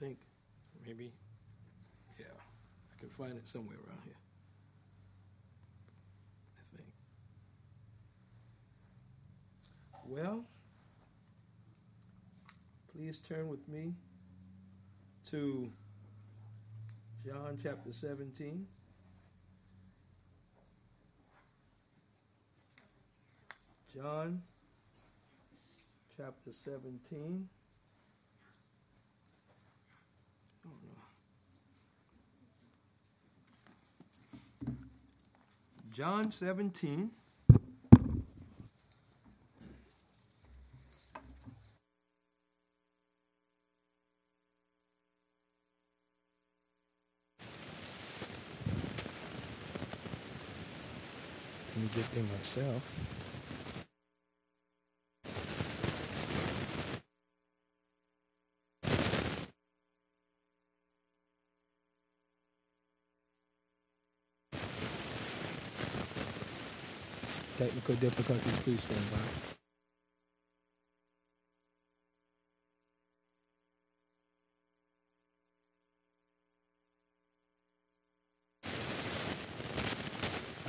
think maybe, yeah, I can find it somewhere around here. I think. Well, please turn with me to John chapter 17. John chapter 17. Oh, no. John 17. Let me get there myself. Technical difficulties, please stand by.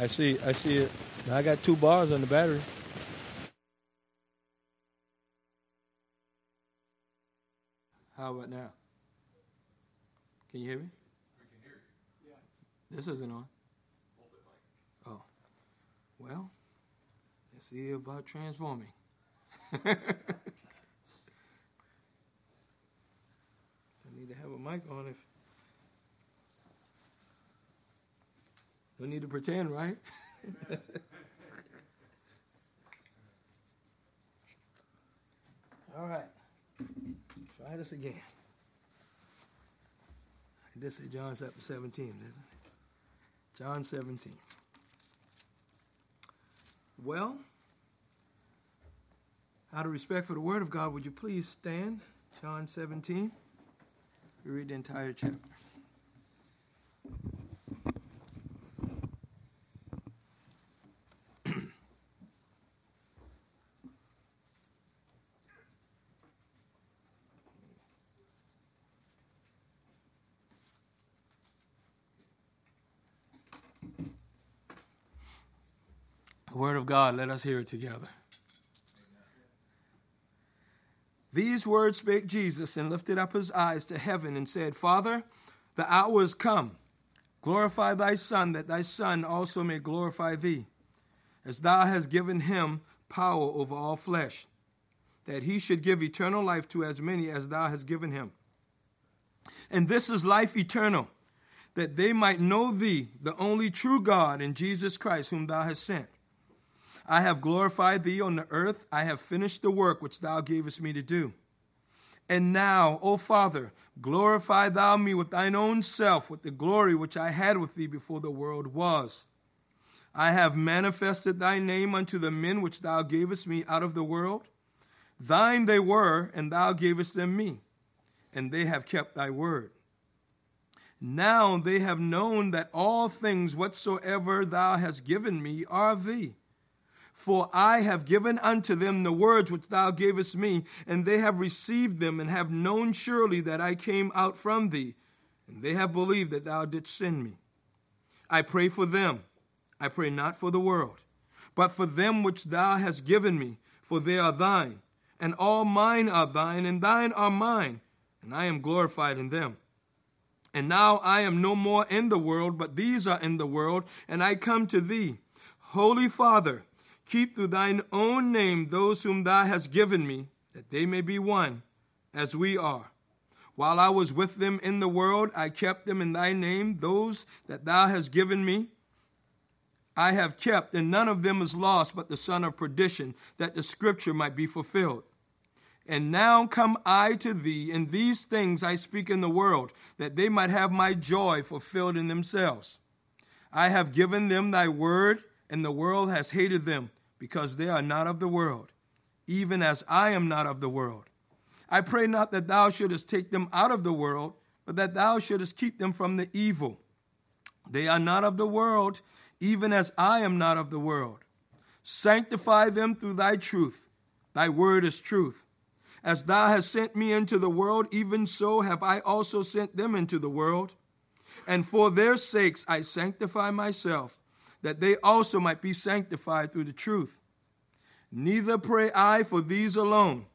I see, I see it. Now I got two bars on the battery. How about now? Can you hear me? We can hear you. Yeah. This isn't on. Hold it, Mike. Oh. Well, let's see about transforming. I need to have a mic on if. Don't need to pretend, right? All right. Try this again. This is John chapter 17, isn't it? John 17. Well, out of respect for the Word of God, would you please stand? John 17. We read the entire chapter. The Word of God, let us hear it together. These words spake Jesus and lifted up his eyes to heaven and said, Father, the hour is come. Glorify thy Son, that thy Son also may glorify thee, as thou hast given him power over all flesh, that he should give eternal life to as many as thou hast given him. And this is life eternal, that they might know thee, the only true God, and Jesus Christ, whom thou hast sent. I have glorified thee on the earth. I have finished the work which thou gavest me to do. And now, O Father, glorify thou me with thine own self, with the glory which I had with thee before the world was. I have manifested thy name unto the men which thou gavest me out of the world. Thine they were, and thou gavest them me, and they have kept thy word. Now they have known that all things whatsoever thou hast given me are thee. For I have given unto them the words which thou gavest me, and they have received them, and have known surely that I came out from thee, and they have believed that thou didst send me. I pray for them. I pray not for the world, but for them which thou hast given me, for they are thine, and all mine are thine, and thine are mine, and I am glorified in them. And now I am no more in the world, but these are in the world, and I come to thee. Holy Father, Keep through thine own name those whom thou hast given me, that they may be one, as we are. While I was with them in the world, I kept them in thy name, those that thou hast given me. I have kept, and none of them is lost but the son of perdition, that the scripture might be fulfilled. And now come I to thee, and these things I speak in the world, that they might have my joy fulfilled in themselves. I have given them thy word, and the world has hated them because they are not of the world, even as I am not of the world. I pray not that thou shouldest take them out of the world, but that thou shouldest keep them from the evil. They are not of the world, even as I am not of the world. Sanctify them through thy truth. Thy word is truth. As thou hast sent me into the world, even so have I also sent them into the world. And for their sakes I sanctify myself, that they also might be sanctified through the truth. Neither pray I for these alone,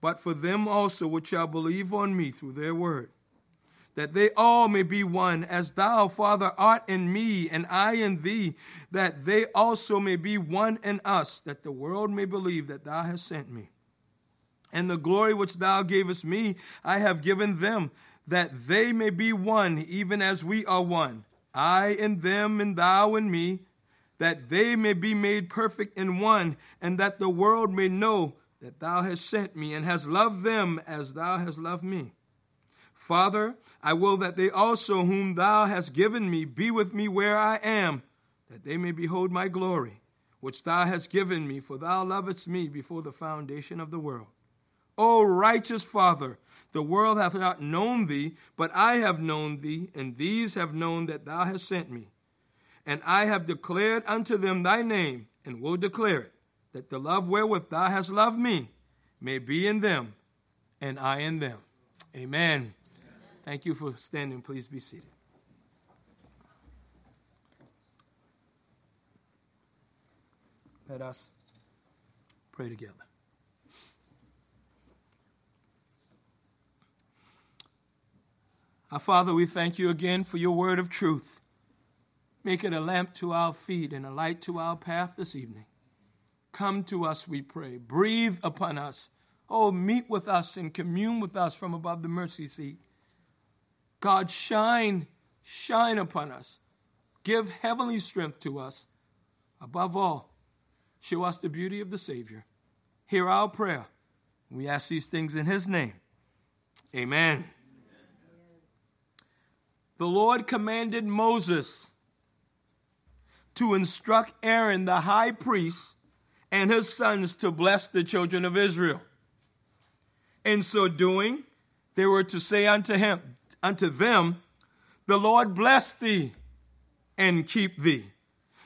but for them also which shall believe on me through their word, that they all may be one, as thou, Father, art in me, and I in thee, that they also may be one in us, that the world may believe that thou hast sent me. And the glory which thou gavest me, I have given them, that they may be one, even as we are one. I in them, and thou in me, that they may be made perfect in one, and that the world may know that thou hast sent me, and hast loved them as thou hast loved me. Father, I will that they also, whom thou hast given me, be with me where I am, that they may behold my glory, which thou hast given me, for thou lovest me before the foundation of the world. O righteous Father, the world hath not known thee, but I have known thee, and these have known that thou hast sent me. And I have declared unto them thy name, and will declare it, that the love wherewith thou hast loved me may be in them, and I in them. Amen. Thank you for standing. Please be seated. Let us pray together. Our Father, we thank you again for your word of truth. Make it a lamp to our feet and a light to our path this evening. Come to us, we pray. Breathe upon us. Oh, meet with us and commune with us from above the mercy seat. God, shine, shine upon us. Give heavenly strength to us. Above all, show us the beauty of the Savior. Hear our prayer. We ask these things in His name. Amen the Lord commanded Moses to instruct Aaron, the high priest, and his sons to bless the children of Israel. In so doing, they were to say unto him, unto them, The Lord bless thee and keep thee.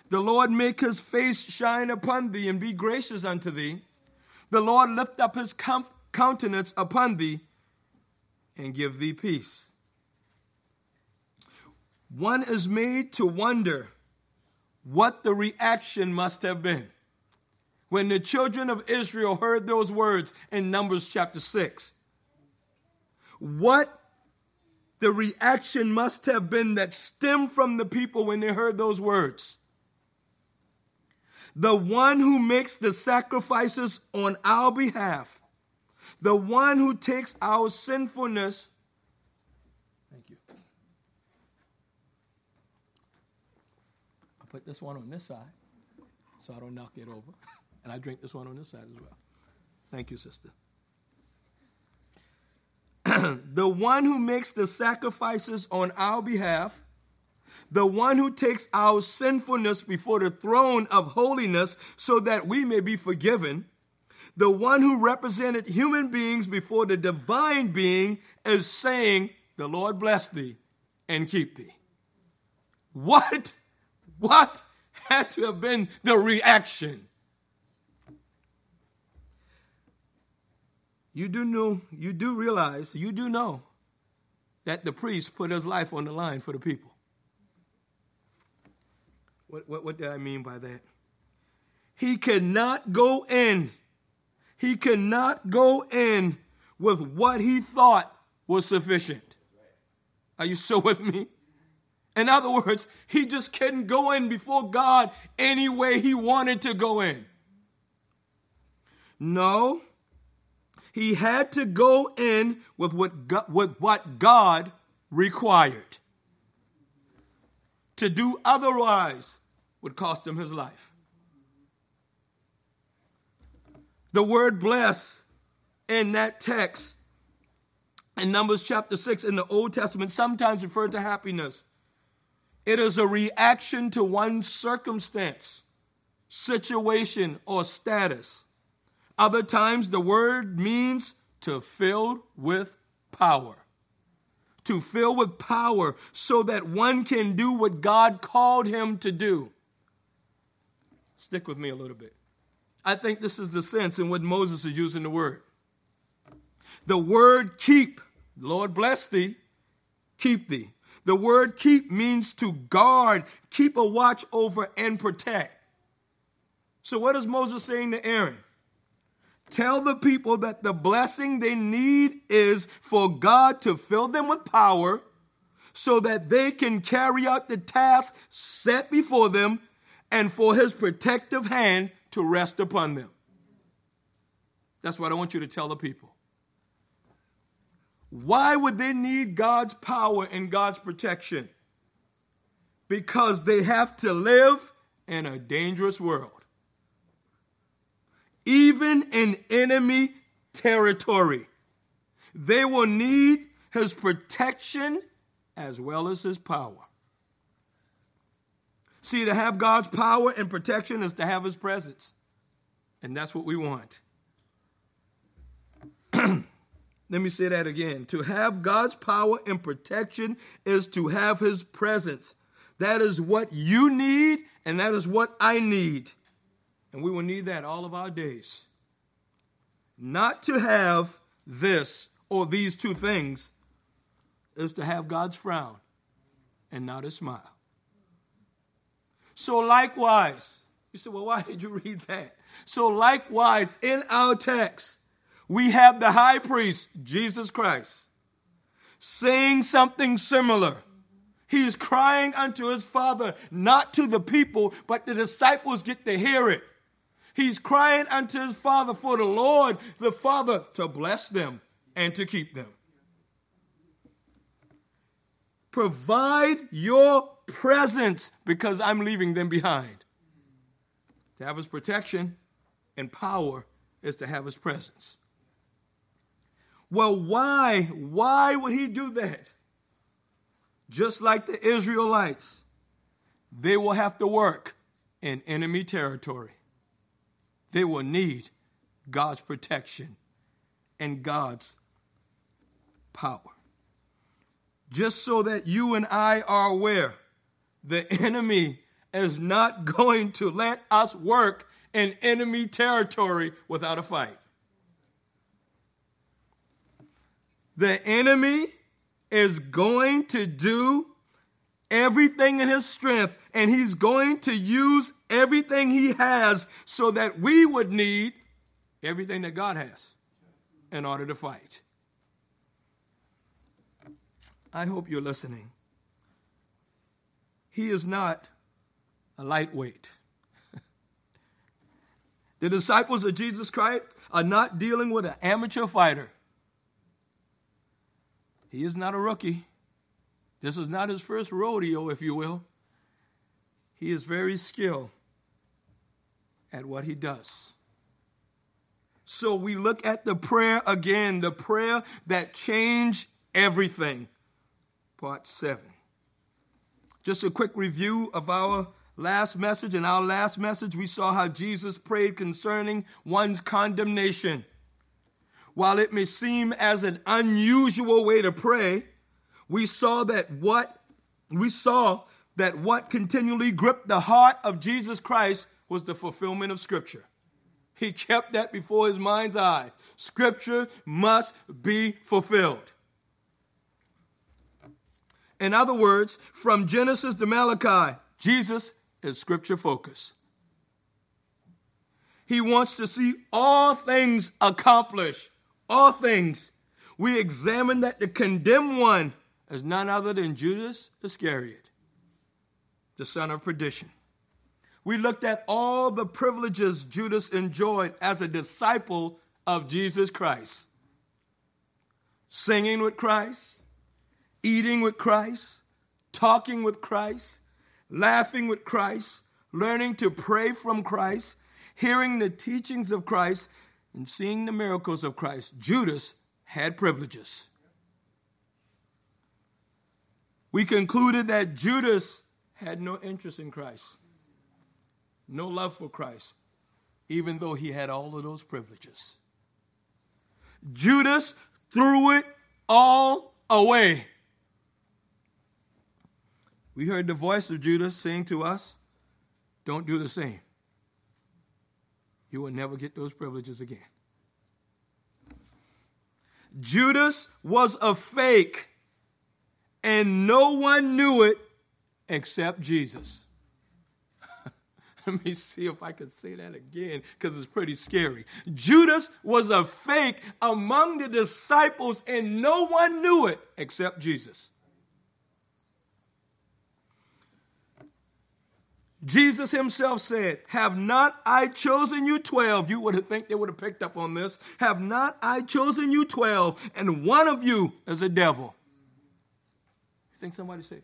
The Lord make his face shine upon thee and be gracious unto thee. The Lord lift up his countenance upon thee and give thee peace one is made to wonder what the reaction must have been when the children of Israel heard those words in Numbers chapter 6. What the reaction must have been that stemmed from the people when they heard those words. The one who makes the sacrifices on our behalf, the one who takes our sinfulness put this one on this side so I don't knock it over. And I drink this one on this side as well. Thank you, sister. the one who makes the sacrifices on our behalf, the one who takes our sinfulness before the throne of holiness so that we may be forgiven, the one who represented human beings before the divine being is saying, The Lord bless thee and keep thee. What? What had to have been the reaction? You do know, you do realize, you do know that the priest put his life on the line for the people. What, what, what did I mean by that? He cannot go in. He cannot go in with what he thought was sufficient. Are you still with me? In other words, he just couldn't go in before God any way he wanted to go in. No, he had to go in with what God, with what God required. To do otherwise would cost him his life. The word bless in that text in Numbers chapter 6 in the Old Testament sometimes referred to happiness. It is a reaction to one's circumstance, situation, or status. Other times, the word means to fill with power. To fill with power so that one can do what God called him to do. Stick with me a little bit. I think this is the sense in what Moses is using the word. The word keep, Lord bless thee, keep thee. The word keep means to guard, keep a watch over, and protect. So, what is Moses saying to Aaron? Tell the people that the blessing they need is for God to fill them with power so that they can carry out the task set before them and for his protective hand to rest upon them. That's what I want you to tell the people. Why would they need God's power and God's protection? Because they have to live in a dangerous world even in enemy territory. They will need his protection as well as his power. See, to have God's power and protection is to have his presence. And that's what we want. Let me say that again. To have God's power and protection is to have his presence. That is what you need, and that is what I need. And we will need that all of our days. Not to have this or these two things is to have God's frown and not a smile. So, likewise, you say, well, why did you read that? So, likewise, in our text, we have the high priest, Jesus Christ, saying something similar. He is crying unto his Father, not to the people, but the disciples get to hear it. He's crying unto his Father for the Lord, the Father, to bless them and to keep them. Provide your presence because I'm leaving them behind. To have his protection and power is to have his presence. Well, why? Why would he do that? Just like the Israelites, they will have to work in enemy territory they will need God's protection and God's power. Just so that you and I are aware, the enemy is not going to let us work in enemy territory without a fight. The enemy is going to do everything in his strength, and he's going to use everything he has so that we would need everything that God has in order to fight. I hope you're listening. He is not a lightweight. the disciples of Jesus Christ are not dealing with an amateur fighter. He is not a rookie. This is not his first rodeo, if you will. He is very skilled at what he does. So we look at the prayer again, the prayer that changed everything. Part seven. Just a quick review of our last message. In our last message, we saw how Jesus prayed concerning one's condemnation. While it may seem as an unusual way to pray, we saw that what we saw that what continually gripped the heart of Jesus Christ was the fulfillment of Scripture. He kept that before his mind's eye. Scripture must be fulfilled. In other words, from Genesis to Malachi, Jesus is Scripture focused. He wants to see all things accomplished, all things. We examine that the condemned one is none other than Judas Iscariot, the son of perdition. We looked at all the privileges Judas enjoyed as a disciple of Jesus Christ singing with Christ, eating with Christ, talking with Christ, laughing with Christ, learning to pray from Christ, hearing the teachings of Christ, and seeing the miracles of Christ. Judas had privileges we concluded that Judas had no interest in Christ, no love for Christ, even though he had all of those privileges. Judas threw it all away. We heard the voice of Judas saying to us, Don't do the same. You will never get those privileges again. Judas was a fake, and no one knew it except Jesus. Let me see if I can say that again because it's pretty scary. Judas was a fake among the disciples, and no one knew it except Jesus. Jesus himself said, Have not I chosen you 12? You would think they would have picked up on this. Have not I chosen you 12, and one of you is a devil? You think somebody said,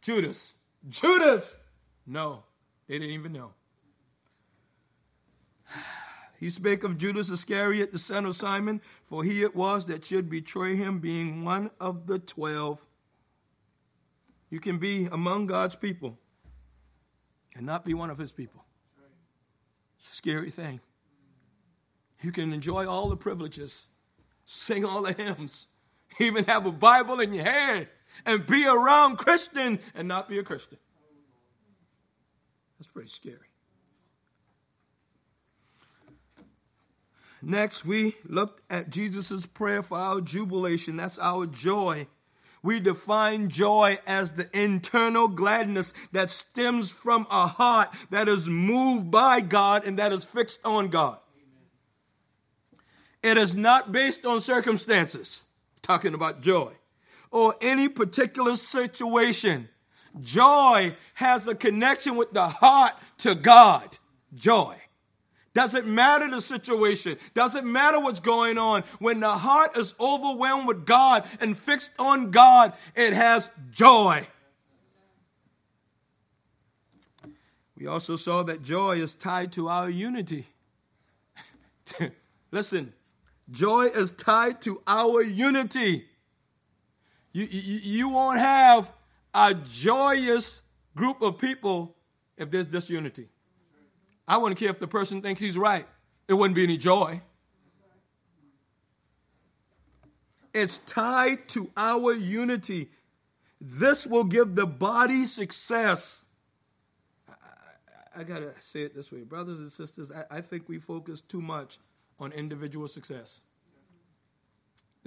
Judas. Judas! No, they didn't even know. He spake of Judas Iscariot, the son of Simon, for he it was that should betray him, being one of the twelve. You can be among God's people and not be one of his people. It's a scary thing. You can enjoy all the privileges, sing all the hymns, even have a Bible in your hand, and be around Christian and not be a Christian. That's pretty scary. Next, we looked at Jesus' prayer for our jubilation. That's our joy. We define joy as the internal gladness that stems from a heart that is moved by God and that is fixed on God. It is not based on circumstances, talking about joy, or any particular situation. Joy has a connection with the heart to God. Joy. Doesn't matter the situation. Doesn't matter what's going on. When the heart is overwhelmed with God and fixed on God, it has joy. We also saw that joy is tied to our unity. Listen, joy is tied to our unity. You, you, you won't have a joyous group of people if there's disunity. I wouldn't care if the person thinks he's right. It wouldn't be any joy. It's tied to our unity. This will give the body success. I, I, I gotta say it this way, brothers and sisters. I, I think we focus too much on individual success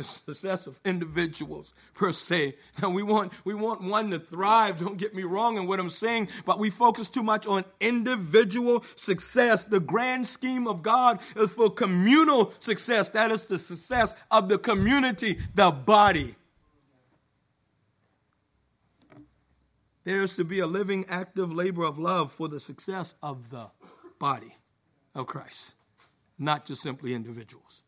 the success of individuals per se. Now we want we want one to thrive. Don't get me wrong in what I'm saying, but we focus too much on individual success. The grand scheme of God is for communal success. That is the success of the community, the body. There is to be a living, active labor of love for the success of the body of Christ, not just simply individuals.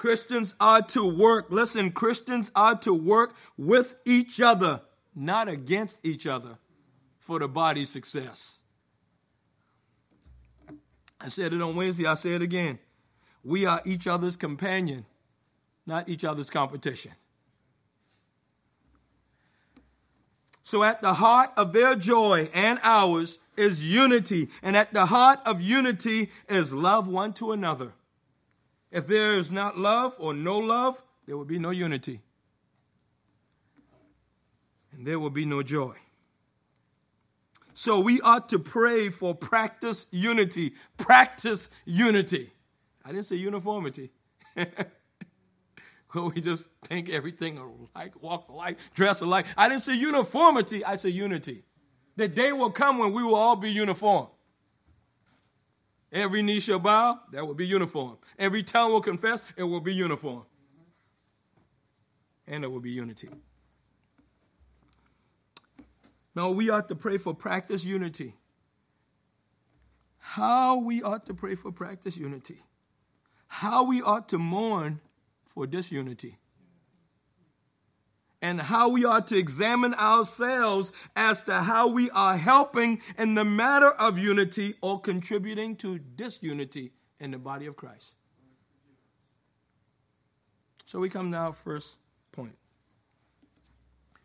Christians are to work. Listen, Christians are to work with each other, not against each other, for the body's success. I said it on Wednesday, I say it again. We are each other's companion, not each other's competition. So, at the heart of their joy and ours is unity, and at the heart of unity is love one to another. If there is not love or no love, there will be no unity. And there will be no joy. So we ought to pray for practice unity. Practice unity. I didn't say uniformity. well, we just think everything alike, walk alike, dress alike. I didn't say uniformity, I say unity. The day will come when we will all be uniform. Every knee shall bow, that will be uniform. Every tongue will confess, it will be uniform. And it will be unity. No, we ought to pray for practice unity. How we ought to pray for practice unity. How we ought to mourn for disunity and how we are to examine ourselves as to how we are helping in the matter of unity or contributing to disunity in the body of Christ. So we come now first point.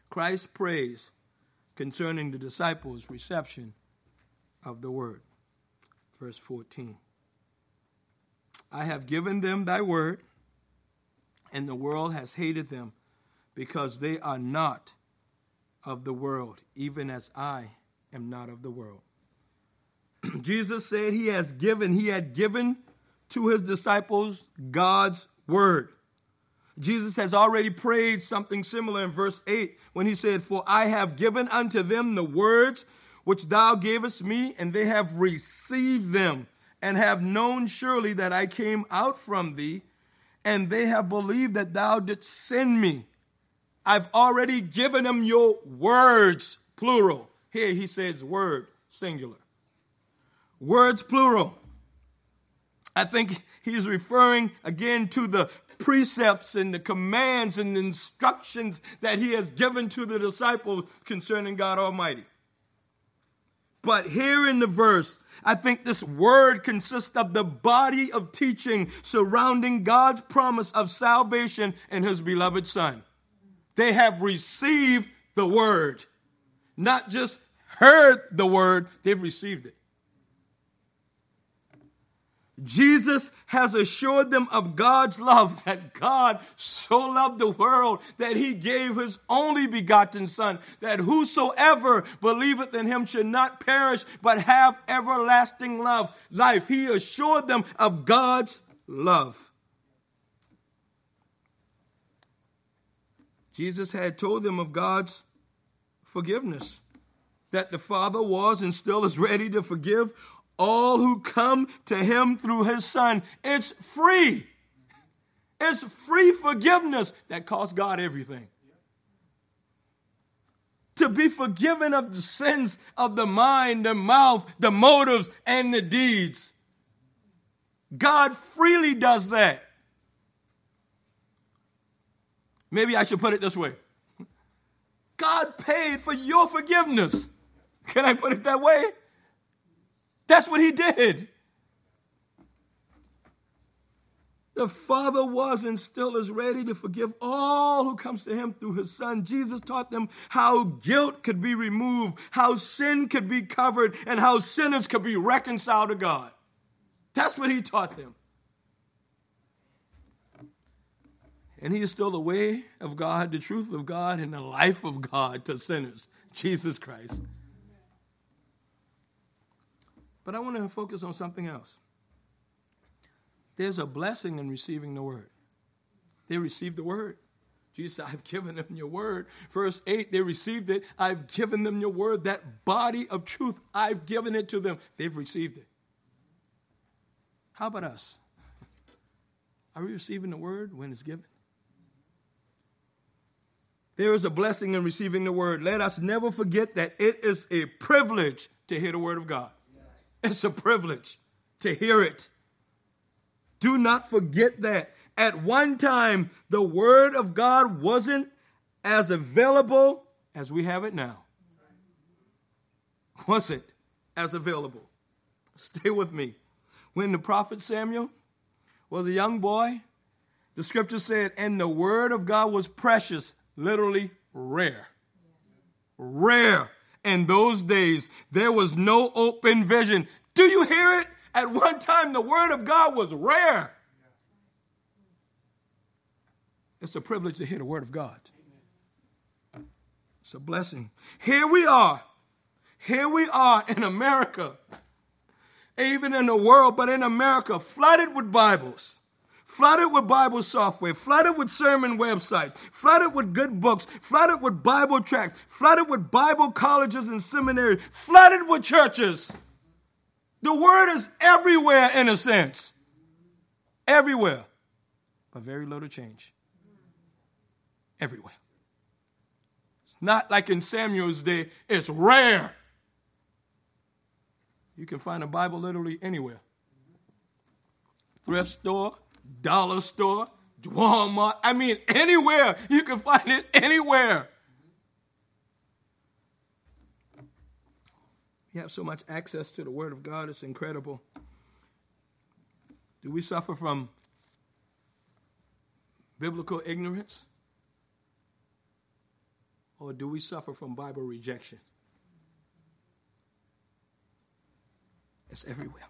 Christ prays concerning the disciples' reception of the word. Verse 14. I have given them thy word, and the world has hated them because they are not of the world, even as I am not of the world. Jesus said he has given, he had given to his disciples God's word. Jesus has already prayed something similar in verse 8 when he said, For I have given unto them the words which thou gavest me, and they have received them, and have known surely that I came out from thee, and they have believed that thou didst send me. I've already given them your words, plural. Here he says word, singular. Words, plural. I think he's referring again to the precepts and the commands and the instructions that he has given to the disciples concerning God Almighty. But here in the verse, I think this word consists of the body of teaching surrounding God's promise of salvation in his beloved Son. They have received the word, not just heard the word, they've received it. Jesus has assured them of God's love, that God so loved the world that he gave his only begotten Son, that whosoever believeth in him should not perish, but have everlasting love, life. He assured them of God's love. Jesus had told them of God's forgiveness, that the Father was and still is ready to forgive all who come to him through his son. It's free. It's free forgiveness that costs God everything. To be forgiven of the sins of the mind, the mouth, the motives, and the deeds. God freely does that. Maybe I should put it this way God paid for your forgiveness. Can I put it that way? That's what he did. The Father was and still is ready to forgive all who comes to him through his son. Jesus taught them how guilt could be removed, how sin could be covered, and how sinners could be reconciled to God. That's what he taught them. And he is still the way of God, the truth of God, and the life of God to sinners, Jesus Christ. But I want to focus on something else. There's a blessing in receiving the word. They received the word. Jesus said, I've given them your word. Verse 8, they received it. I've given them your word. That body of truth, I've given it to them. They've received it. How about us? Are we receiving the word when it's given? There is a blessing in receiving the word. Let us never forget that it is a privilege to hear the word of God. It's a privilege to hear it. Do not forget that. At one time, the Word of God wasn't as available as we have it now. Was it as available? Stay with me. When the prophet Samuel was a young boy, the scripture said, and the Word of God was precious, literally rare. Rare in those days, there was no open vision. Do you hear it? At one time, the Word of God was rare. It's a privilege to hear the Word of God. It's a blessing. Here we are. Here we are in America, even in the world, but in America, flooded with Bibles flooded with Bible software, flooded with sermon websites, flooded with good books, flooded with Bible tracts, flooded with Bible colleges and seminaries, flooded with churches. The word is everywhere in a sense. Everywhere. But very little change. Everywhere. It's not like in Samuel's day, it's rare. You can find a Bible literally anywhere. Thrift store, dollar store, Walmart. I mean, anywhere. You can find it anywhere. We have so much access to the Word of God, it's incredible. Do we suffer from biblical ignorance? Or do we suffer from Bible rejection? It's everywhere.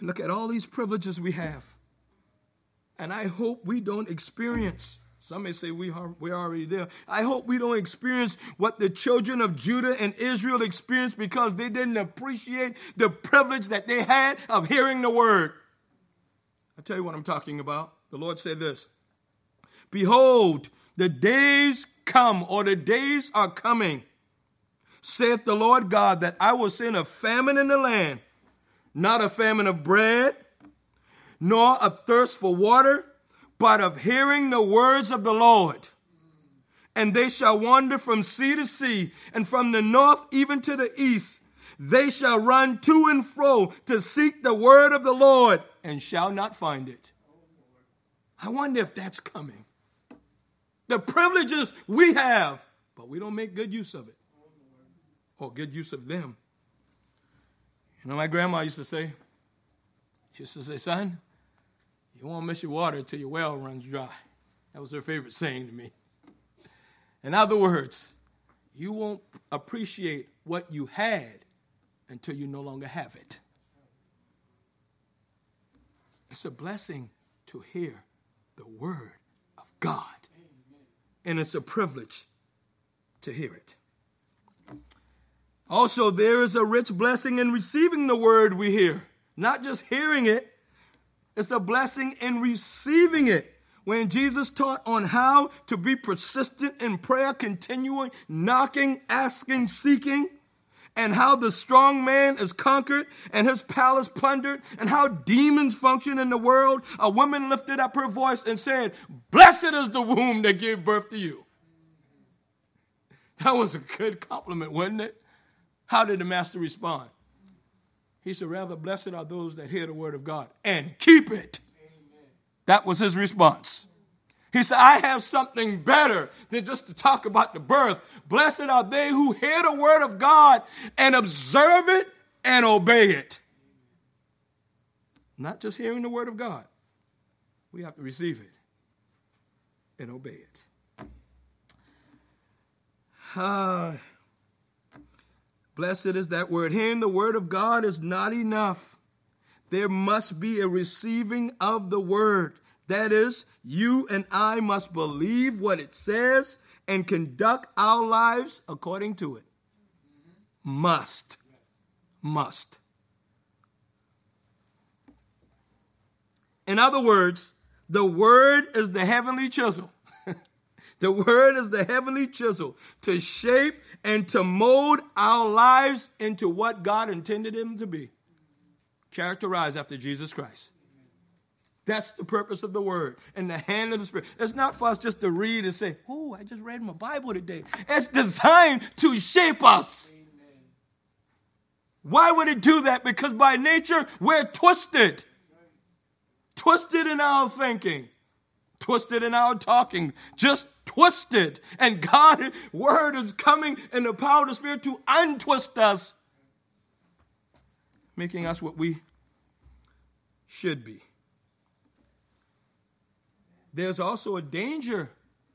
Look at all these privileges we have. And I hope we don't experience Some may say we are, we're already there. I hope we don't experience what the children of Judah and Israel experienced because they didn't appreciate the privilege that they had of hearing the word. I'll tell you what I'm talking about. The Lord said this Behold, the days come, or the days are coming, saith the Lord God, that I will send a famine in the land, not a famine of bread, nor a thirst for water but of hearing the words of the Lord. And they shall wander from sea to sea, and from the north even to the east. They shall run to and fro to seek the word of the Lord, and shall not find it. I wonder if that's coming. The privileges we have, but we don't make good use of it, or good use of them. You know, my grandma used to say, she used to say, son, you won't miss your water until your well runs dry. That was her favorite saying to me. In other words, you won't appreciate what you had until you no longer have it. It's a blessing to hear the word of God, and it's a privilege to hear it. Also, there is a rich blessing in receiving the word we hear, not just hearing it, it's a blessing in receiving it. When Jesus taught on how to be persistent in prayer, continuing, knocking, asking, seeking, and how the strong man is conquered and his palace plundered, and how demons function in the world, a woman lifted up her voice and said, Blessed is the womb that gave birth to you. That was a good compliment, wasn't it? How did the master respond? He said, Rather, blessed are those that hear the word of God and keep it. Amen. That was his response. He said, I have something better than just to talk about the birth. Blessed are they who hear the word of God and observe it and obey it. Not just hearing the word of God, we have to receive it and obey it. Uh, Blessed is that word. Hearing the word of God is not enough. There must be a receiving of the word. That is, you and I must believe what it says and conduct our lives according to it. Must. Must. In other words, the word is the heavenly chisel. the word is the heavenly chisel to shape and to mold our lives into what God intended them to be, characterized after Jesus Christ. That's the purpose of the word and the hand of the Spirit. It's not for us just to read and say, Oh, I just read my Bible today. It's designed to shape us. Amen. Why would it do that? Because by nature, we're twisted. Twisted in our thinking, twisted in our talking, just twisted. And God's word is coming in the power of the Spirit to untwist us, making us what we should be. There's also a danger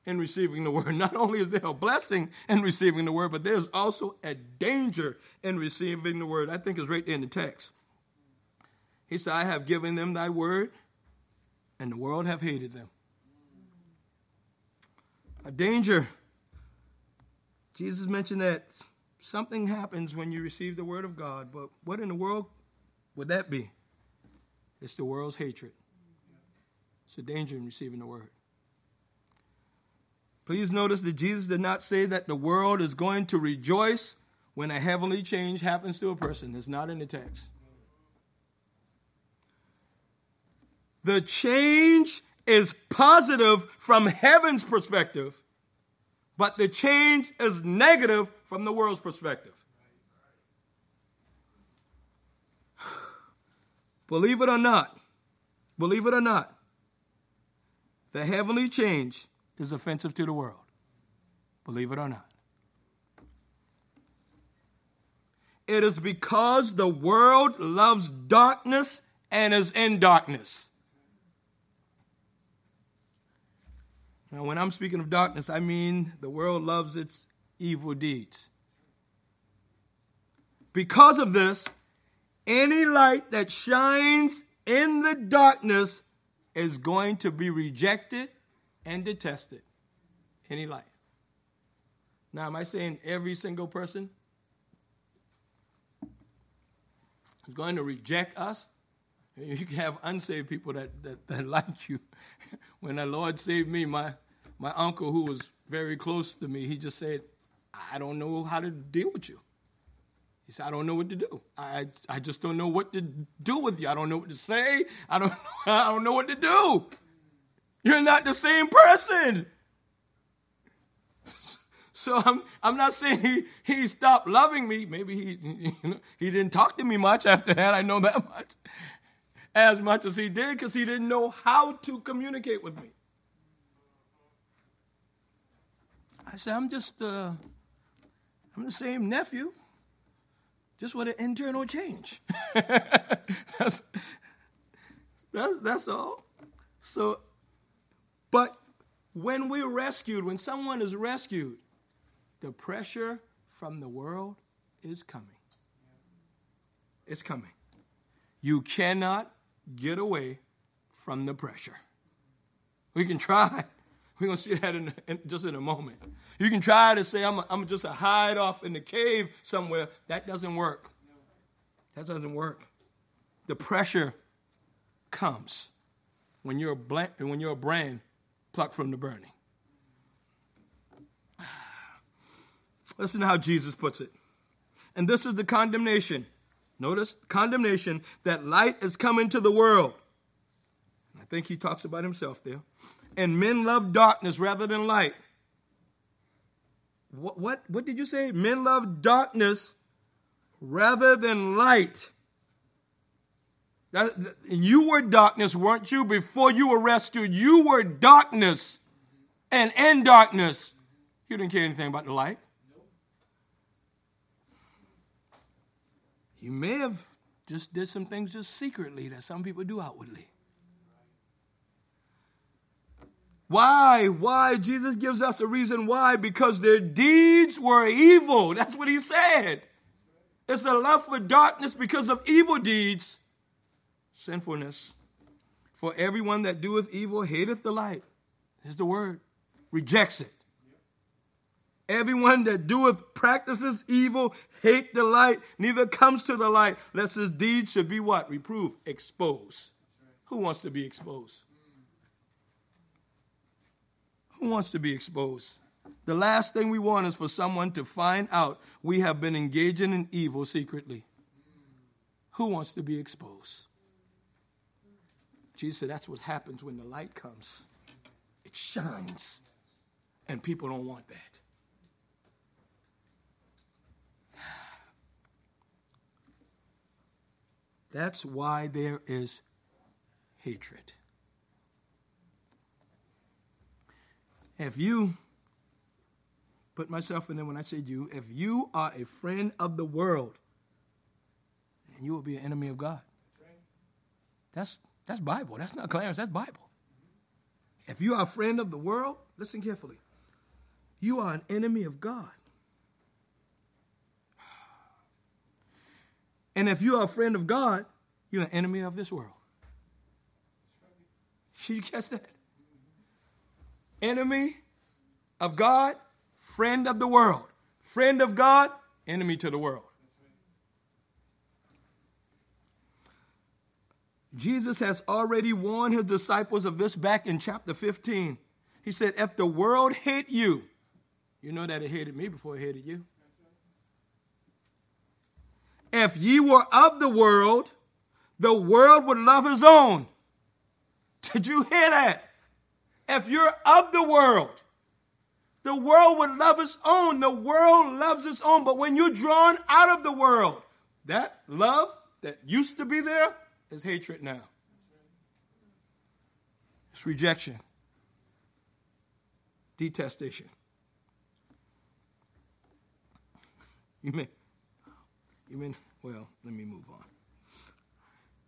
in receiving the word. Not only is there a blessing in receiving the word, but there's also a danger in receiving the word. I think it's right there in the text. He said, I have given them thy word, and the world have hated them a danger. Jesus mentioned that something happens when you receive the word of God, but what in the world would that be? It's the world's hatred. It's a danger in receiving the word. Please notice that Jesus did not say that the world is going to rejoice when a heavenly change happens to a person. It's not in the text. The change is positive from heaven's perspective, but the change is negative from the world's perspective. Believe it or not, believe it or not, the heavenly change is offensive to the world. Believe it or not. It is because the world loves darkness and is in darkness. Now, when I'm speaking of darkness, I mean the world loves its evil deeds. Because of this, any light that shines in the darkness is going to be rejected and detested any light. Now, am I saying every single person is going to reject us? You can have unsaved people that, that, that like you. When the Lord saved me, my, my uncle, who was very close to me, he just said, I don't know how to deal with you. He said, I don't know what to do. I, I just don't know what to do with you. I don't know what to say. I don't, I don't know what to do. You're not the same person. So I'm, I'm not saying he, he stopped loving me. Maybe he, you know, he didn't talk to me much after that. I know that much. As much as he did because he didn't know how to communicate with me. I said, I'm just, uh, I'm the same nephew, just with an internal change. that's, that's, that's all. So, but when we're rescued, when someone is rescued, the pressure from the world is coming. It's coming. You cannot get away from the pressure. We can try. We're going to see that in, in, just in a moment. You can try to say, I'm, a, I'm just a hide off in the cave somewhere. That doesn't work. That doesn't work. The pressure comes when you're a, blank, when you're a brand plucked from the burning. Listen to how Jesus puts it. And this is the condemnation. Notice condemnation that light is coming to the world. I think he talks about himself there. And men love darkness rather than light. What, what, what did you say? Men love darkness rather than light. That, you were darkness, weren't you? Before you were rescued, you were darkness and in darkness. You didn't care anything about the light. You may have just did some things just secretly that some people do outwardly. Why? Why? Jesus gives us a reason why. Because their deeds were evil. That's what he said. It's a love for darkness because of evil deeds, sinfulness. For everyone that doeth evil hateth the light. Here's the word. Rejects it. Everyone that doeth practices evil hate the light, neither comes to the light, lest his deeds should be what? Reproved, exposed. Who wants to be exposed? Who wants to be exposed? The last thing we want is for someone to find out we have been engaging in evil secretly. Who wants to be exposed? Jesus said that's what happens when the light comes. It shines, and people don't want that. That's why there is hatred. If you, put myself in there when I said you, if you are a friend of the world, you will be an enemy of God. That's, that's Bible. That's not Clarence, that's Bible. If you are a friend of the world, listen carefully. You are an enemy of God. And if you are a friend of God, you're an enemy of this world. Should you catch that? Enemy of God, friend of the world. Friend of God, enemy to the world. Jesus has already warned his disciples of this back in chapter 15. He said, If the world hate you, you know that it hated me before it hated you. If ye were of the world, the world would love his own. Did you hear that? If you're of the world, the world would love its own. The world loves its own. But when you're drawn out of the world, that love that used to be there is hatred now. It's rejection, detestation. You mean, mean, well, let me move on.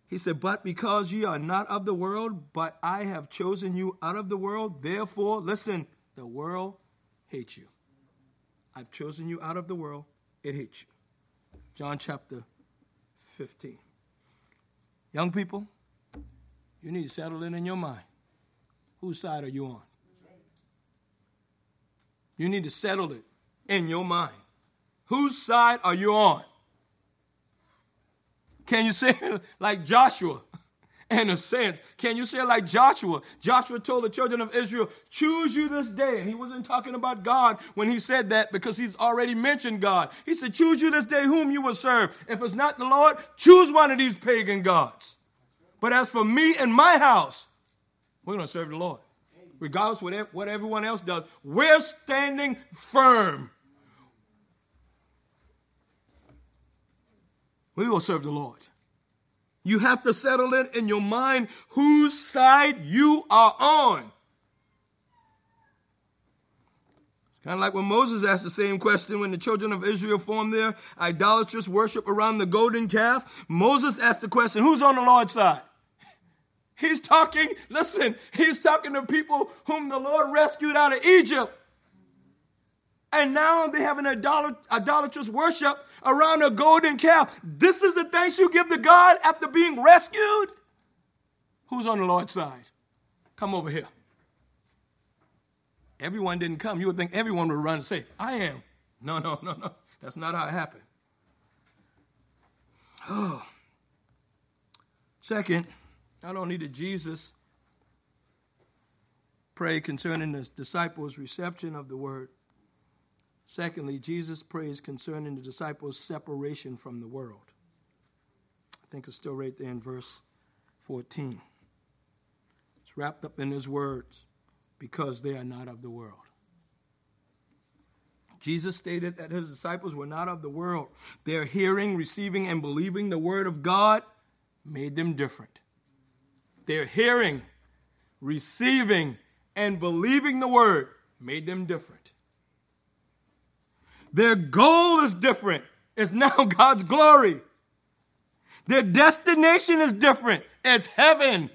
He said, But because ye are not of the world, but I have chosen you out of the world, therefore, listen, the world hates you. I've chosen you out of the world, it hates you. John chapter 15. Young people, you need to settle it in your mind. Whose side are you on? You need to settle it in your mind. Whose side are you on? Can you say it like Joshua? In a sense, can you say it like Joshua? Joshua told the children of Israel, Choose you this day. And he wasn't talking about God when he said that because he's already mentioned God. He said, Choose you this day whom you will serve. If it's not the Lord, choose one of these pagan gods. But as for me and my house, we're going to serve the Lord. Regardless of what everyone else does, we're standing firm. We will serve the Lord. You have to settle it in your mind whose side you are on. Kind of like when Moses asked the same question when the children of Israel formed their idolatrous worship around the golden calf. Moses asked the question, Who's on the Lord's side? He's talking, listen, he's talking to people whom the Lord rescued out of Egypt. And now they have an idolatrous worship around a golden calf. This is the thanks you give to God after being rescued? Who's on the Lord's side? Come over here. Everyone didn't come. You would think everyone would run and say, I am. No, no, no, no. That's not how it happened. Oh. Second, not only did Jesus pray concerning the disciples' reception of the word, Secondly, Jesus prays concerning the disciples' separation from the world. I think it's still right there in verse 14. It's wrapped up in his words because they are not of the world. Jesus stated that his disciples were not of the world. Their hearing, receiving, and believing the word of God made them different. Their hearing, receiving, and believing the word made them different. Their goal is different. It's now God's glory. Their destination is different. It's heaven.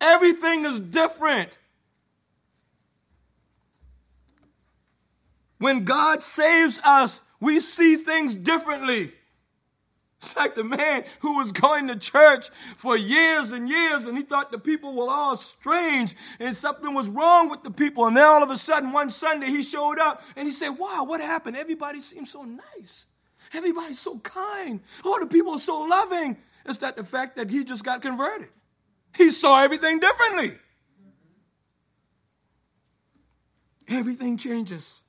Everything is different. When God saves us, we see things differently. It's like the man who was going to church for years and years, and he thought the people were all strange and something was wrong with the people. And then all of a sudden, one Sunday, he showed up and he said, Wow, what happened? Everybody seems so nice. Everybody's so kind. Oh, the people are so loving. It's that the fact that he just got converted. He saw everything differently. Everything changes.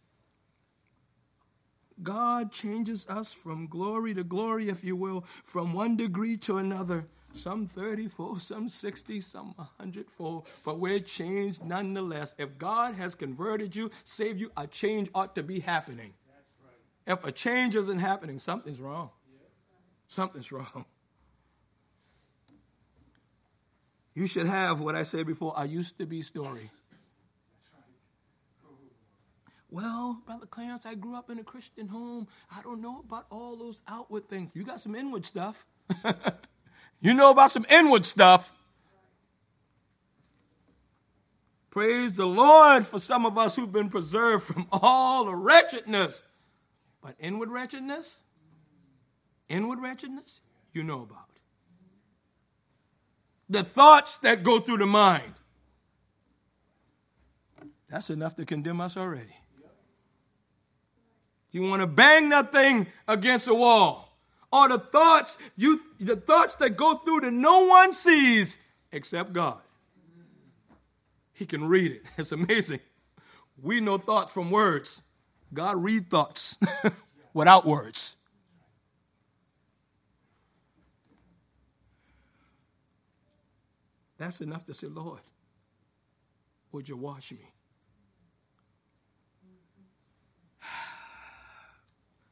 God changes us from glory to glory, if you will, from one degree to another. Some 34, some 60, some 100 fold, but we're changed nonetheless. If God has converted you, saved you, a change ought to be happening. Right. If a change isn't happening, something's wrong. Yes. Something's wrong. You should have what I said before, I used to be story. Well, Brother Clarence, I grew up in a Christian home. I don't know about all those outward things. You got some inward stuff. you know about some inward stuff. Praise the Lord for some of us who've been preserved from all the wretchedness. But inward wretchedness, inward wretchedness, you know about. The thoughts that go through the mind. That's enough to condemn us already. You want to bang that thing against a wall. Or the thoughts, you the thoughts that go through that no one sees except God. He can read it. It's amazing. We know thoughts from words. God read thoughts without words. That's enough to say, Lord, would you wash me?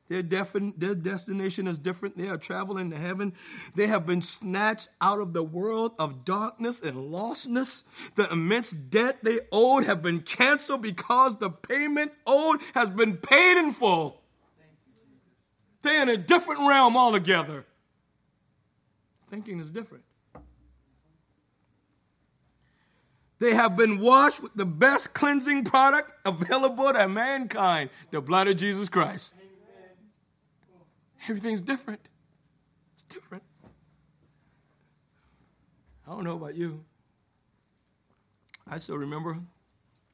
Their, defin- their destination is different. They are traveling to heaven. They have been snatched out of the world of darkness and lostness. The immense debt they owed have been canceled because the payment owed has been paid in full. They're in a different realm altogether. Thinking is different. They have been washed with the best cleansing product available to mankind the blood of Jesus Christ. Everything's different. It's different. I don't know about you. I still remember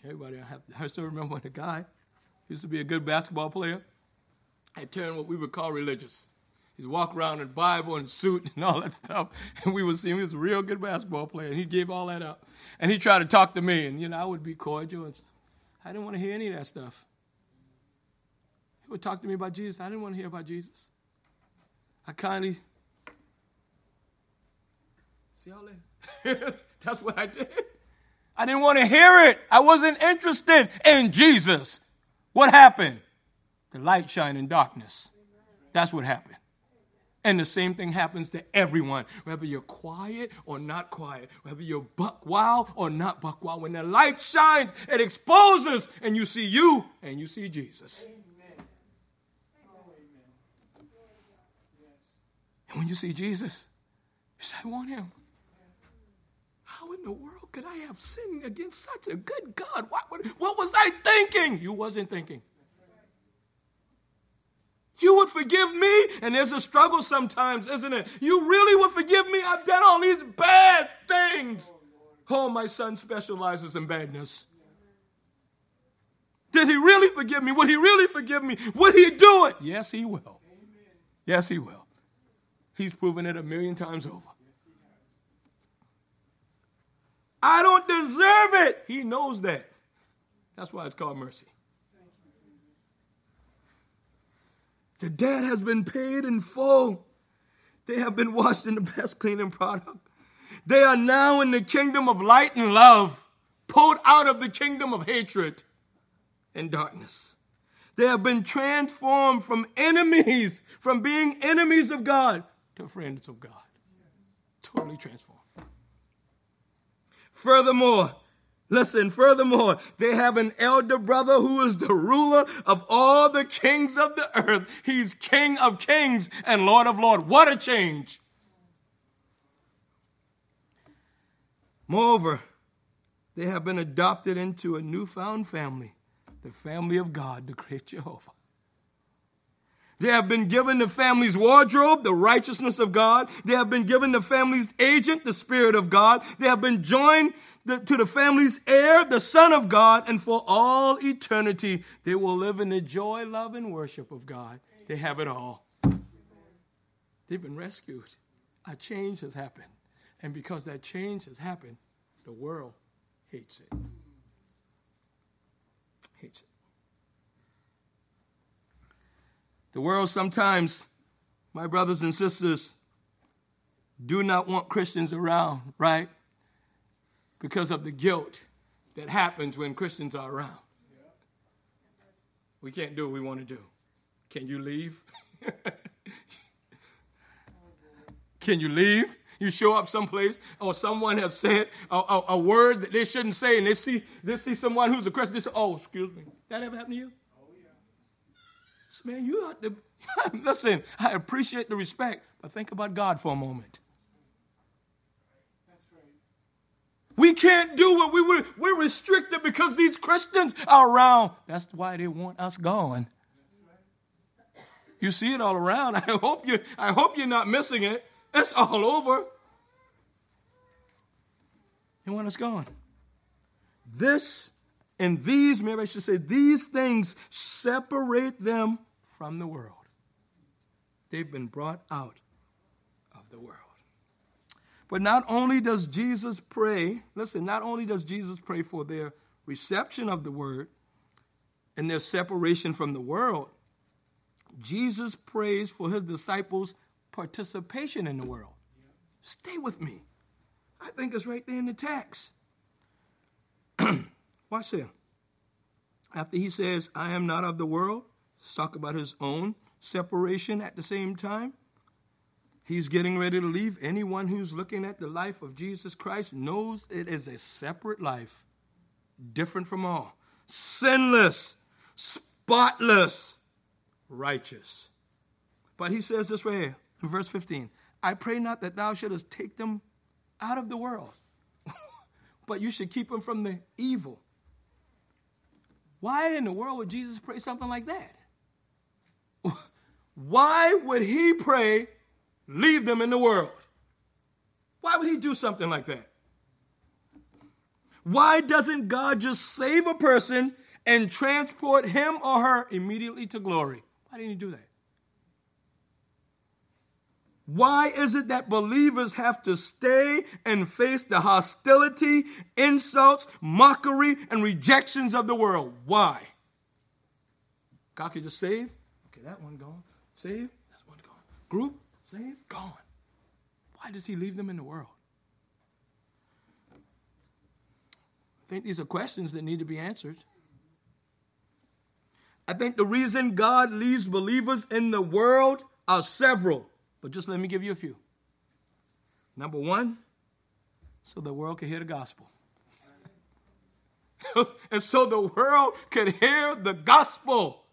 Everybody, I, have, I still remember when a guy used to be a good basketball player had turned what we would call religious. He'd walk around in Bible and suit and all that stuff, and we would see him. He was a real good basketball player, and he gave all that up. And he tried to talk to me, and you know I would be cordial. And I didn't want to hear any of that stuff. He would talk to me about Jesus. I didn't want to hear about Jesus. I kindly see y'all that. That's what I did. I didn't want to hear it. I wasn't interested in Jesus. What happened? The light shine in darkness. That's what happened. And the same thing happens to everyone, whether you're quiet or not quiet, whether you're buck wild or not buck wild. When the light shines, it exposes, and you see you and you see Jesus. And when you see Jesus, you say, I want him. How in the world could I have sinned against such a good God? What, what, was I thinking? You wasn't thinking. You would forgive me, and there's a struggle sometimes, isn't it? You really would forgive me. I've done all these bad things. Oh, my son specializes in badness. Did he really forgive me? Would he really forgive me? Would he do it? Yes, he will. Yes, he will. He's proven it a million times over. I don't deserve it. He knows that. That's why it's called mercy. The debt has been paid in full. They have been washed in the best cleaning product. They are now in the kingdom of light and love, pulled out of the kingdom of hatred and darkness. They have been transformed from enemies, from being enemies of God to friends of God. Totally transformed. Furthermore, listen, furthermore, they have an elder brother who is the ruler of all the kings of the earth. He's king of kings and lord of lords. What a change. Moreover, they have been adopted into a newfound family, the family of God, the great Jehovah. They have been given the family's wardrobe, the righteousness of God. They have been given the family's agent, the Spirit of God. They have been joined to the family's heir, the Son of God, and for all eternity, they will live in the joy, love, and worship of God. They have it all. They've been rescued. A change has happened. And because that change has happened, the world hates it. Hates it. The world sometimes, my brothers and sisters, do not want Christians around, right? Because of the guilt that happens when Christians are around. We can't do what we want to do. Can you leave? Can you leave? You show up someplace, or someone has said a, a, a, word that they shouldn't say, and they see they see someone who's a Christian. They say, "Oh, excuse me." That ever happened to you? Man, you have to listen. I appreciate the respect, but think about God for a moment. We can't do what we were. We're restricted because these Christians are around. That's why they want us gone. You see it all around. I hope you. I hope you're not missing it. It's all over. They want us gone. This and these, maybe I should say, these things separate them from the world. They've been brought out of the world. But not only does Jesus pray, listen, not only does Jesus pray for their reception of the word and their separation from the world, Jesus prays for his disciples' participation in the world. Stay with me. I think it's right there in the text. Watch here. After he says, I am not of the world, let's talk about his own separation at the same time. He's getting ready to leave. Anyone who's looking at the life of Jesus Christ knows it is a separate life, different from all, sinless, spotless, righteous. But he says this right here in verse 15 I pray not that thou shouldest take them out of the world, but you should keep them from the evil. Why in the world would Jesus pray something like that? Why would he pray, leave them in the world? Why would he do something like that? Why doesn't God just save a person and transport him or her immediately to glory? Why didn't he do that? Why is it that believers have to stay and face the hostility, insults, mockery, and rejections of the world? Why? Could just save. Okay, that one gone. Save. That one gone. Group. Save. Gone. Why does he leave them in the world? I think these are questions that need to be answered. I think the reason God leaves believers in the world are several, but just let me give you a few. Number one, so the world could hear the gospel. and so the world could hear the gospel.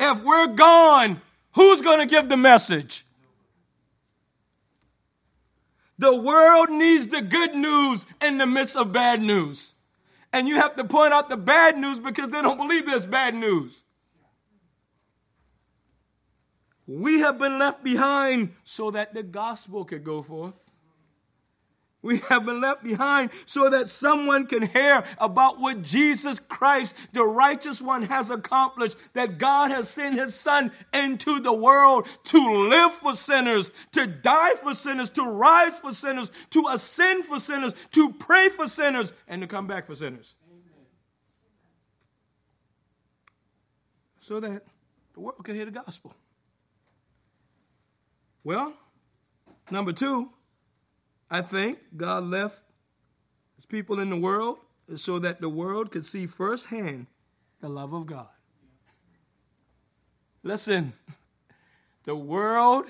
If we're gone, who's going to give the message? The world needs the good news in the midst of bad news. And you have to point out the bad news because they don't believe there's bad news. We have been left behind so that the gospel could go forth. We have been left behind so that someone can hear about what Jesus Christ, the righteous one, has accomplished. That God has sent his son into the world to live for sinners, to die for sinners, to rise for sinners, to ascend for sinners, to pray for sinners, and to come back for sinners. Amen. So that the world can hear the gospel. Well, number two, I think God left his people in the world so that the world could see firsthand the love of God. Listen, the world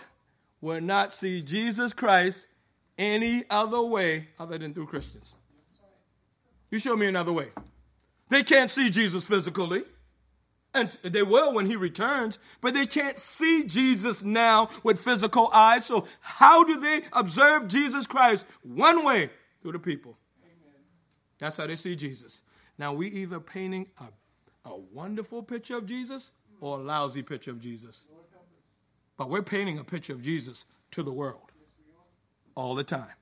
will not see Jesus Christ any other way other than through Christians. You show me another way. They can't see Jesus physically. And they will when he returns, but they can't see Jesus now with physical eyes. So, how do they observe Jesus Christ? One way through the people. Amen. That's how they see Jesus. Now, we either painting a, a wonderful picture of Jesus or a lousy picture of Jesus. But we're painting a picture of Jesus to the world all the time.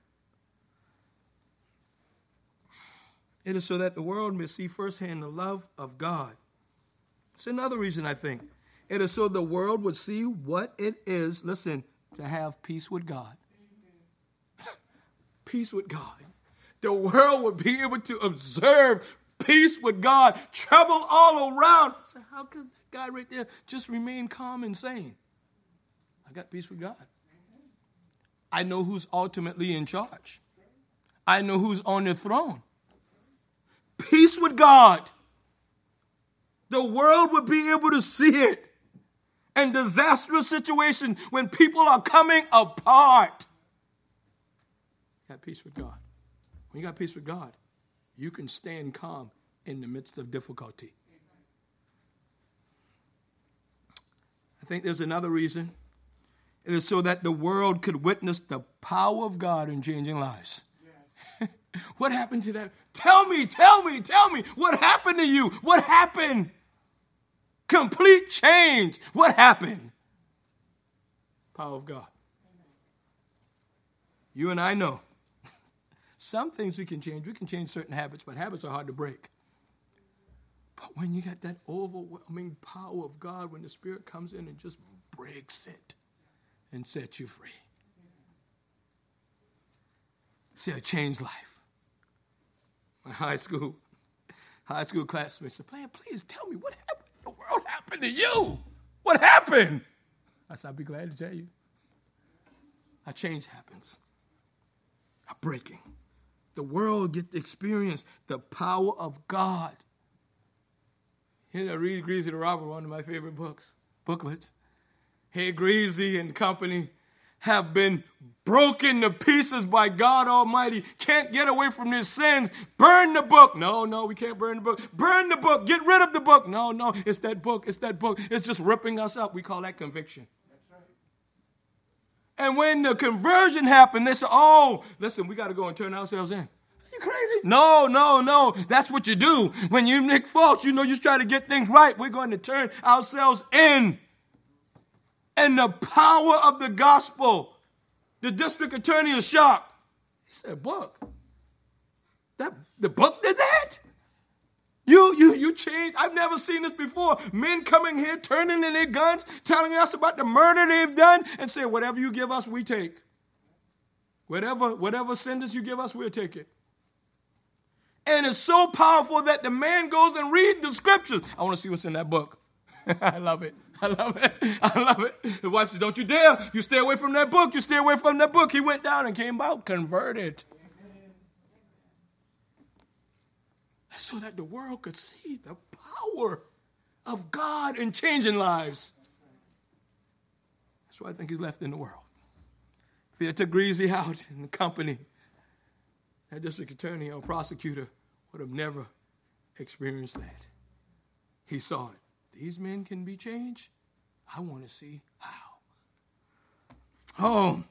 It is so that the world may see firsthand the love of God it's another reason I think. It is so the world would see what it is, listen, to have peace with God. peace with God. The world would be able to observe peace with God, trouble all around. So, how can that guy right there just remain calm and sane? I got peace with God. I know who's ultimately in charge, I know who's on the throne. Peace with God the world would be able to see it. And disastrous situations when people are coming apart. You got peace with God. When you got peace with God, you can stand calm in the midst of difficulty. I think there's another reason. It is so that the world could witness the power of God in changing lives. Yes. what happened to that? Tell me, tell me, tell me. What happened to you? What happened? Complete change. What happened? Power of God. You and I know. Some things we can change. We can change certain habits, but habits are hard to break. But when you got that overwhelming power of God, when the Spirit comes in and just breaks it and sets you free. See, a changed life. My high school, high school classmates said, please tell me what happened the world happened to you? What happened? I said, I'd be glad to tell you. A change happens, a breaking. The world gets to experience the power of God. Know, read Greasy the Robber, one of my favorite books, booklets. Hey, Greasy and company have been broken to pieces by God Almighty, can't get away from their sins. Burn the book. No, no, we can't burn the book. Burn the book. Get rid of the book. No, no, it's that book. It's that book. It's just ripping us up. We call that conviction. And when the conversion happened, they said, Oh, listen, we got to go and turn ourselves in. You crazy? No, no, no. That's what you do. When you make faults, you know you try to get things right. We're going to turn ourselves in and the power of the gospel. The district attorney is shocked. He said, Book, that The book did that? You, you, you changed. I've never seen this before. Men coming here, turning in their guns, telling us about the murder they've done, and say, whatever you give us, we take. Whatever, whatever sentence you give us, we'll take it. And it's so powerful that the man goes and read the scriptures. I want to see what's in that book. I love it. I love it. I love it. The wife says, Don't you dare. You stay away from that book. You stay away from that book. He went down and came out converted. So that the world could see the power of God in changing lives. That's why I think he's left in the world. Took Greasy out in the company, that district attorney or prosecutor would have never experienced that. He saw it. These men can be changed. I want to see how. Oh,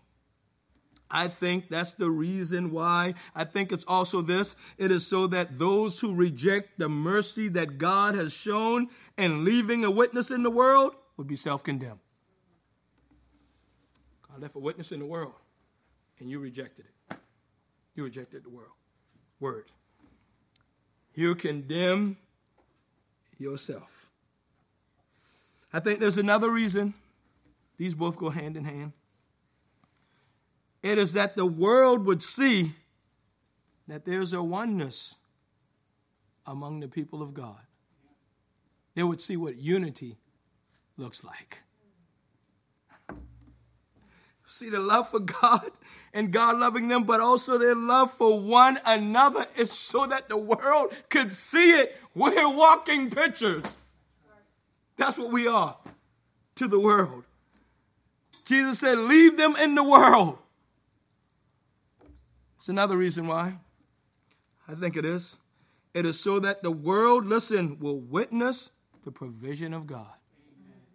I think that's the reason why. I think it's also this it is so that those who reject the mercy that God has shown and leaving a witness in the world would be self condemned. God left a witness in the world, and you rejected it. You rejected the world. Word. You condemn yourself. I think there's another reason. These both go hand in hand. It is that the world would see that there's a oneness among the people of God. They would see what unity looks like. See the love for God and God loving them, but also their love for one another is so that the world could see it. We're walking pictures. That's what we are to the world. Jesus said, Leave them in the world. It's another reason why. I think it is. It is so that the world, listen, will witness the provision of God.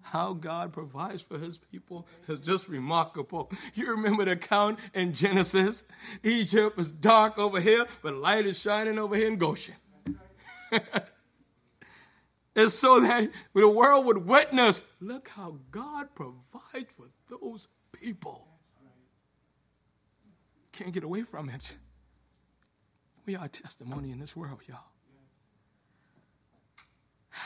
How God provides for his people is just remarkable. You remember the account in Genesis? Egypt is dark over here, but light is shining over here in Goshen. it's so that the world would witness look how God provides for those people. Can't get away from it. We are testimony in this world, y'all.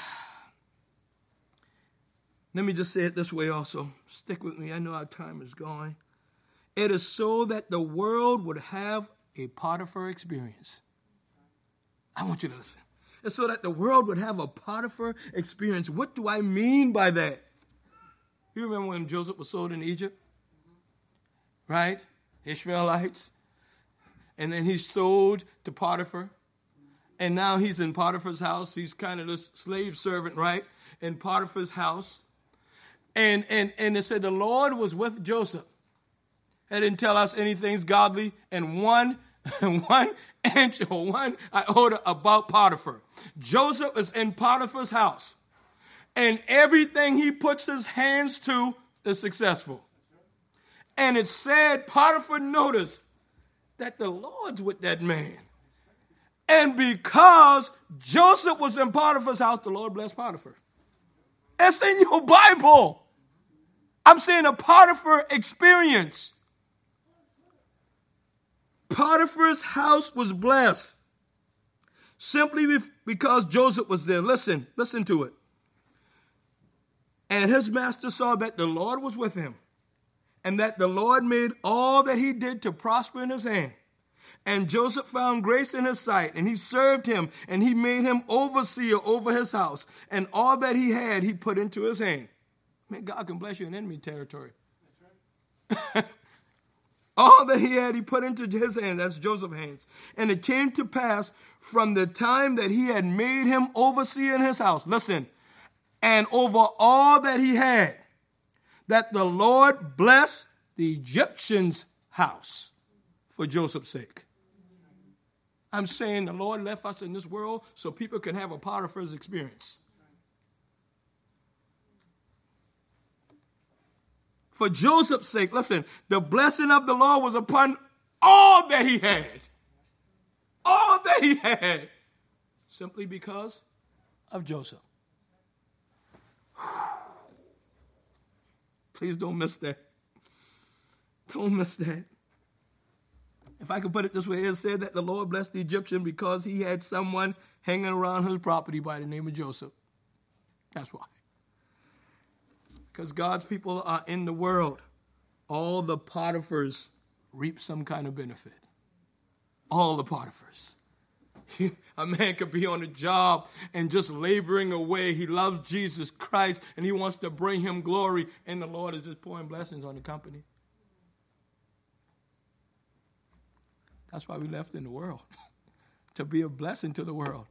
Let me just say it this way also. Stick with me. I know our time is going. It is so that the world would have a Potiphar experience. I want you to listen. It's so that the world would have a Potiphar experience. What do I mean by that? You remember when Joseph was sold in Egypt? Right? Ishmaelites. And then he's sold to Potiphar. And now he's in Potiphar's house. He's kind of this slave servant, right? In Potiphar's house. And, and, and it said the Lord was with Joseph. It didn't tell us anything godly. And one, one or one iota about Potiphar. Joseph is in Potiphar's house. And everything he puts his hands to is successful. And it said, Potiphar noticed that the Lord's with that man. And because Joseph was in Potiphar's house, the Lord blessed Potiphar. It's in your Bible. I'm saying a Potiphar experience. Potiphar's house was blessed simply because Joseph was there. Listen, listen to it. And his master saw that the Lord was with him, and that the Lord made all that he did to prosper in his hand. And Joseph found grace in his sight, and he served him, and he made him overseer over his house, and all that he had he put into his hand. Man, God can bless you in enemy territory. Right. All that he had he put into his hand, that's Joseph's hands. And it came to pass from the time that he had made him overseer in his house, listen, and over all that he had, that the Lord blessed the Egyptian's house for Joseph's sake. I'm saying the Lord left us in this world so people can have a Potiphar's experience. For Joseph's sake, listen, the blessing of the Lord was upon all that he had. All that he had. Simply because of Joseph. Please don't miss that. Don't miss that. If I could put it this way, it said that the Lord blessed the Egyptian because he had someone hanging around his property by the name of Joseph. That's why. Because God's people are in the world. All the Potiphars reap some kind of benefit. All the Potiphars. a man could be on a job and just laboring away. He loves Jesus Christ and he wants to bring him glory, and the Lord is just pouring blessings on the company. That's why we left in the world to be a blessing to the world,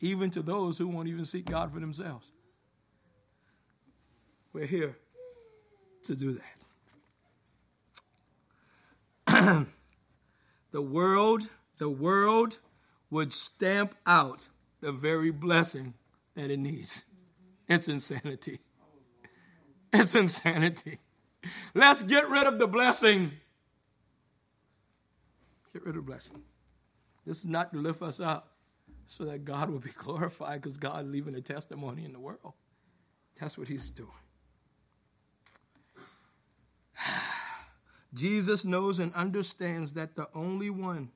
even to those who won't even seek God for themselves. We're here to do that. the world, the world would stamp out the very blessing that it needs. It's insanity. It's insanity. Let's get rid of the blessing. Get rid of the blessing. This is not to lift us up so that God will be glorified because God leaving a testimony in the world. That's what he's doing. Jesus knows and understands that the only one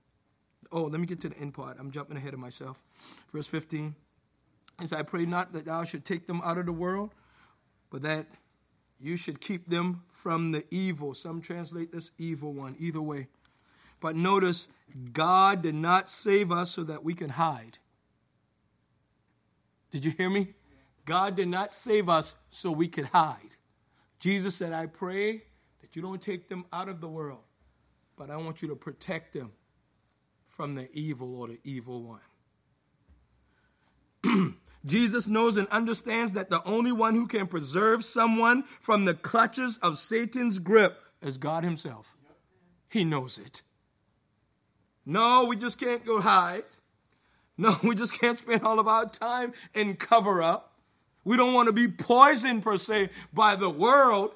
Oh, let me get to the end part. I'm jumping ahead of myself. Verse 15. And so I pray not that thou should take them out of the world, but that you should keep them from the evil. Some translate this evil one, either way. But notice, God did not save us so that we can hide. Did you hear me? God did not save us so we could hide. Jesus said, I pray you don't take them out of the world, but I want you to protect them from the evil or the evil one. Jesus knows and understands that the only one who can preserve someone from the clutches of Satan's grip is God Himself. He knows it. No, we just can't go hide. No, we just can't spend all of our time in cover up. We don't want to be poisoned, per se, by the world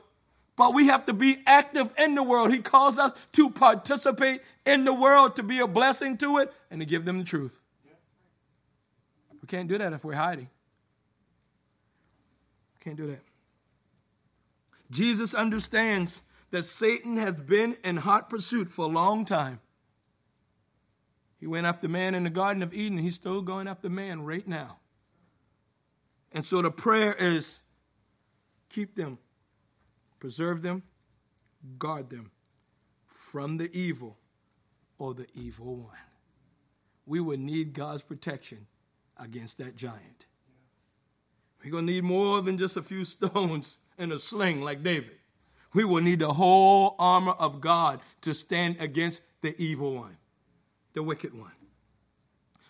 but we have to be active in the world. He calls us to participate in the world, to be a blessing to it, and to give them the truth. We can't do that if we're hiding. Can't do that. Jesus understands that Satan has been in hot pursuit for a long time. He went after man in the Garden of Eden. He's still going after man right now. And so the prayer is keep them preserve them, guard them from the evil or the evil one. We would need God's protection against that giant. We're going to need more than just a few stones and a sling like David. We will need the whole armor of God to stand against the evil one, the wicked one.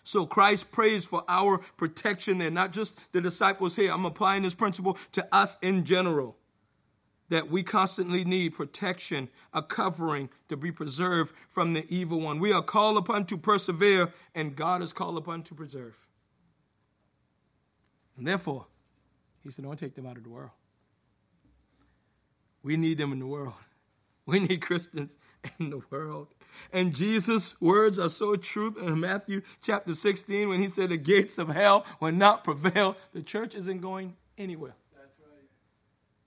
So Christ prays for our protection there, not just the disciples here. I'm applying this principle to us in general that we constantly need protection, a covering to be preserved from the evil one. We are called upon to persevere, and God is called upon to preserve. And therefore, he said, Don't take them out of the world. We need them in the world. We need Christians in the world. And Jesus' words are so true in Matthew chapter 16 when he said, The gates of hell will not prevail. The church isn't going anywhere.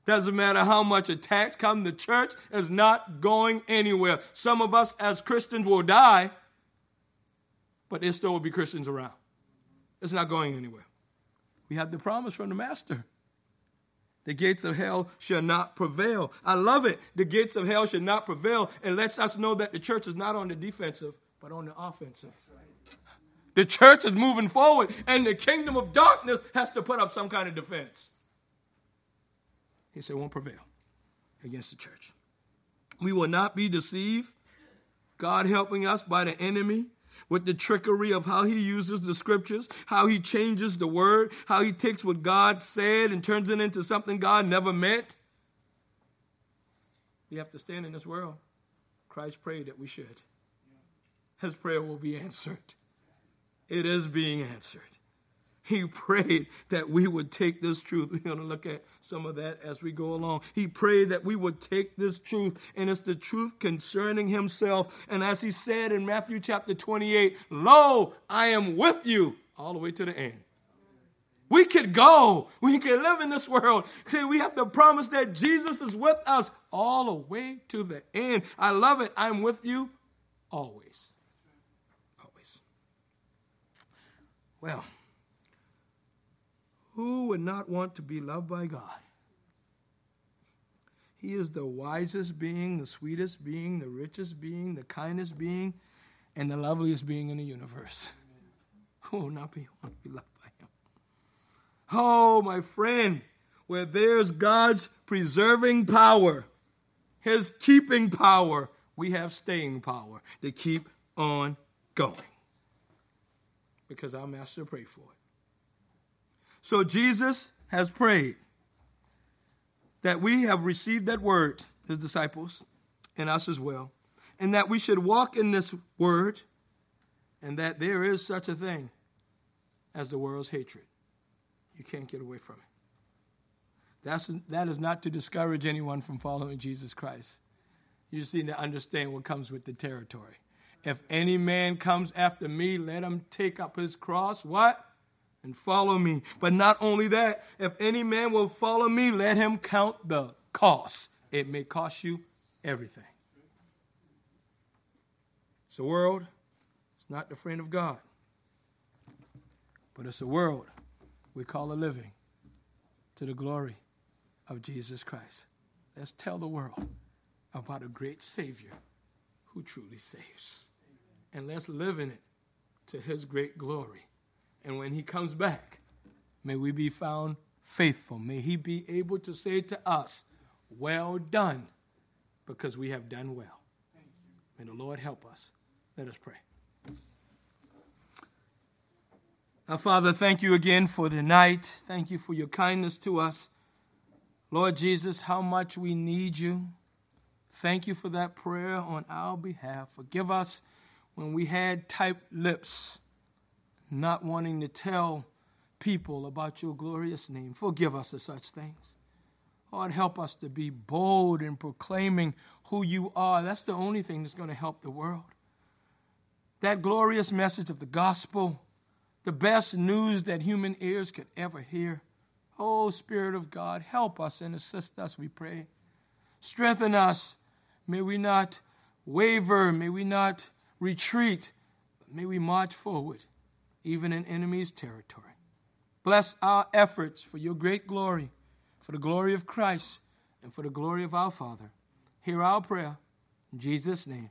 Doesn't matter how much attacks come, the church is not going anywhere. Some of us as Christians will die, but there still will be Christians around. It's not going anywhere. We have the promise from the Master. The gates of hell shall not prevail. I love it. The gates of hell shall not prevail. It lets us know that the church is not on the defensive, but on the offensive. The church is moving forward, and the kingdom of darkness has to put up some kind of defense. He said, won't prevail against the church. We will not be deceived. God helping us by the enemy with the trickery of how he uses the scriptures, how he changes the word, how he takes what God said and turns it into something God never meant. We have to stand in this world. Christ prayed that we should. His prayer will be answered. It is being answered. He prayed that we would take this truth. We're going to look at some of that as we go along. He prayed that we would take this truth, and it's the truth concerning himself. And as he said in Matthew chapter 28, Lo, I am with you all the way to the end. We could go. We can live in this world. See, we have the promise that Jesus is with us all the way to the end. I love it. I'm with you Always. Always. Well, who would not want to be loved by God? He is the wisest being, the sweetest being, the richest being, the kindest being, and the loveliest being in the universe. Who will not be, want to be loved by him? Oh, my friend, where there's God's preserving power, his keeping power, we have staying power to keep on going. Because our master prayed for it. So Jesus has prayed that we have received that word, his disciples, and us as well, and that we should walk in this word, and that there is such a thing as the world's hatred. You can't get away from it. That's, that is not to discourage anyone from following Jesus Christ. You just need to understand what comes with the territory. If any man comes after me, let him take up his cross. What? And follow me. But not only that, if any man will follow me, let him count the cost. It may cost you everything. It's a world, it's not the friend of God, but it's a world we call a living to the glory of Jesus Christ. Let's tell the world about a great Savior who truly saves. And let's live in it to his great glory. And when he comes back, may we be found faithful. May he be able to say to us, Well done, because we have done well. May the Lord help us. Let us pray. Our Father, thank you again for tonight. Thank you for your kindness to us. Lord Jesus, how much we need you. Thank you for that prayer on our behalf. Forgive us when we had tight lips not wanting to tell people about your glorious name. Forgive us of such things. Lord, help us to be bold in proclaiming who you are. That's the only thing that's going to help the world. That glorious message of the gospel, the best news that human ears could ever hear. Oh, Spirit of God, help us and assist us, we pray. Strengthen us. May we not waver. May we not retreat. May we march forward even in enemy's territory. Bless our efforts for your great glory, for the glory of Christ, and for the glory of our Father. Hear our prayer. In Jesus' name,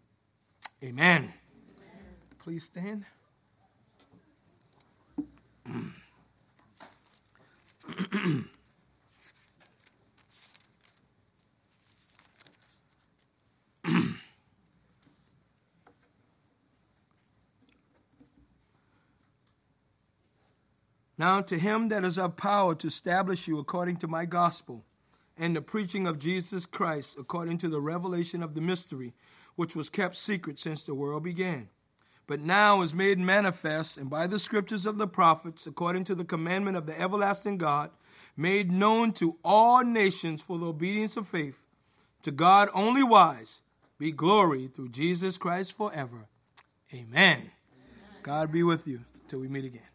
amen. amen. Please stand. Now to him that is of power to establish you according to my gospel, and the preaching of Jesus Christ according to the revelation of the mystery, which was kept secret since the world began, but now is made manifest, and by the scriptures of the prophets, according to the commandment of the everlasting God, made known to all nations for the obedience of faith. To God only wise be glory through Jesus Christ forever. Amen. Amen. God be with you till we meet again.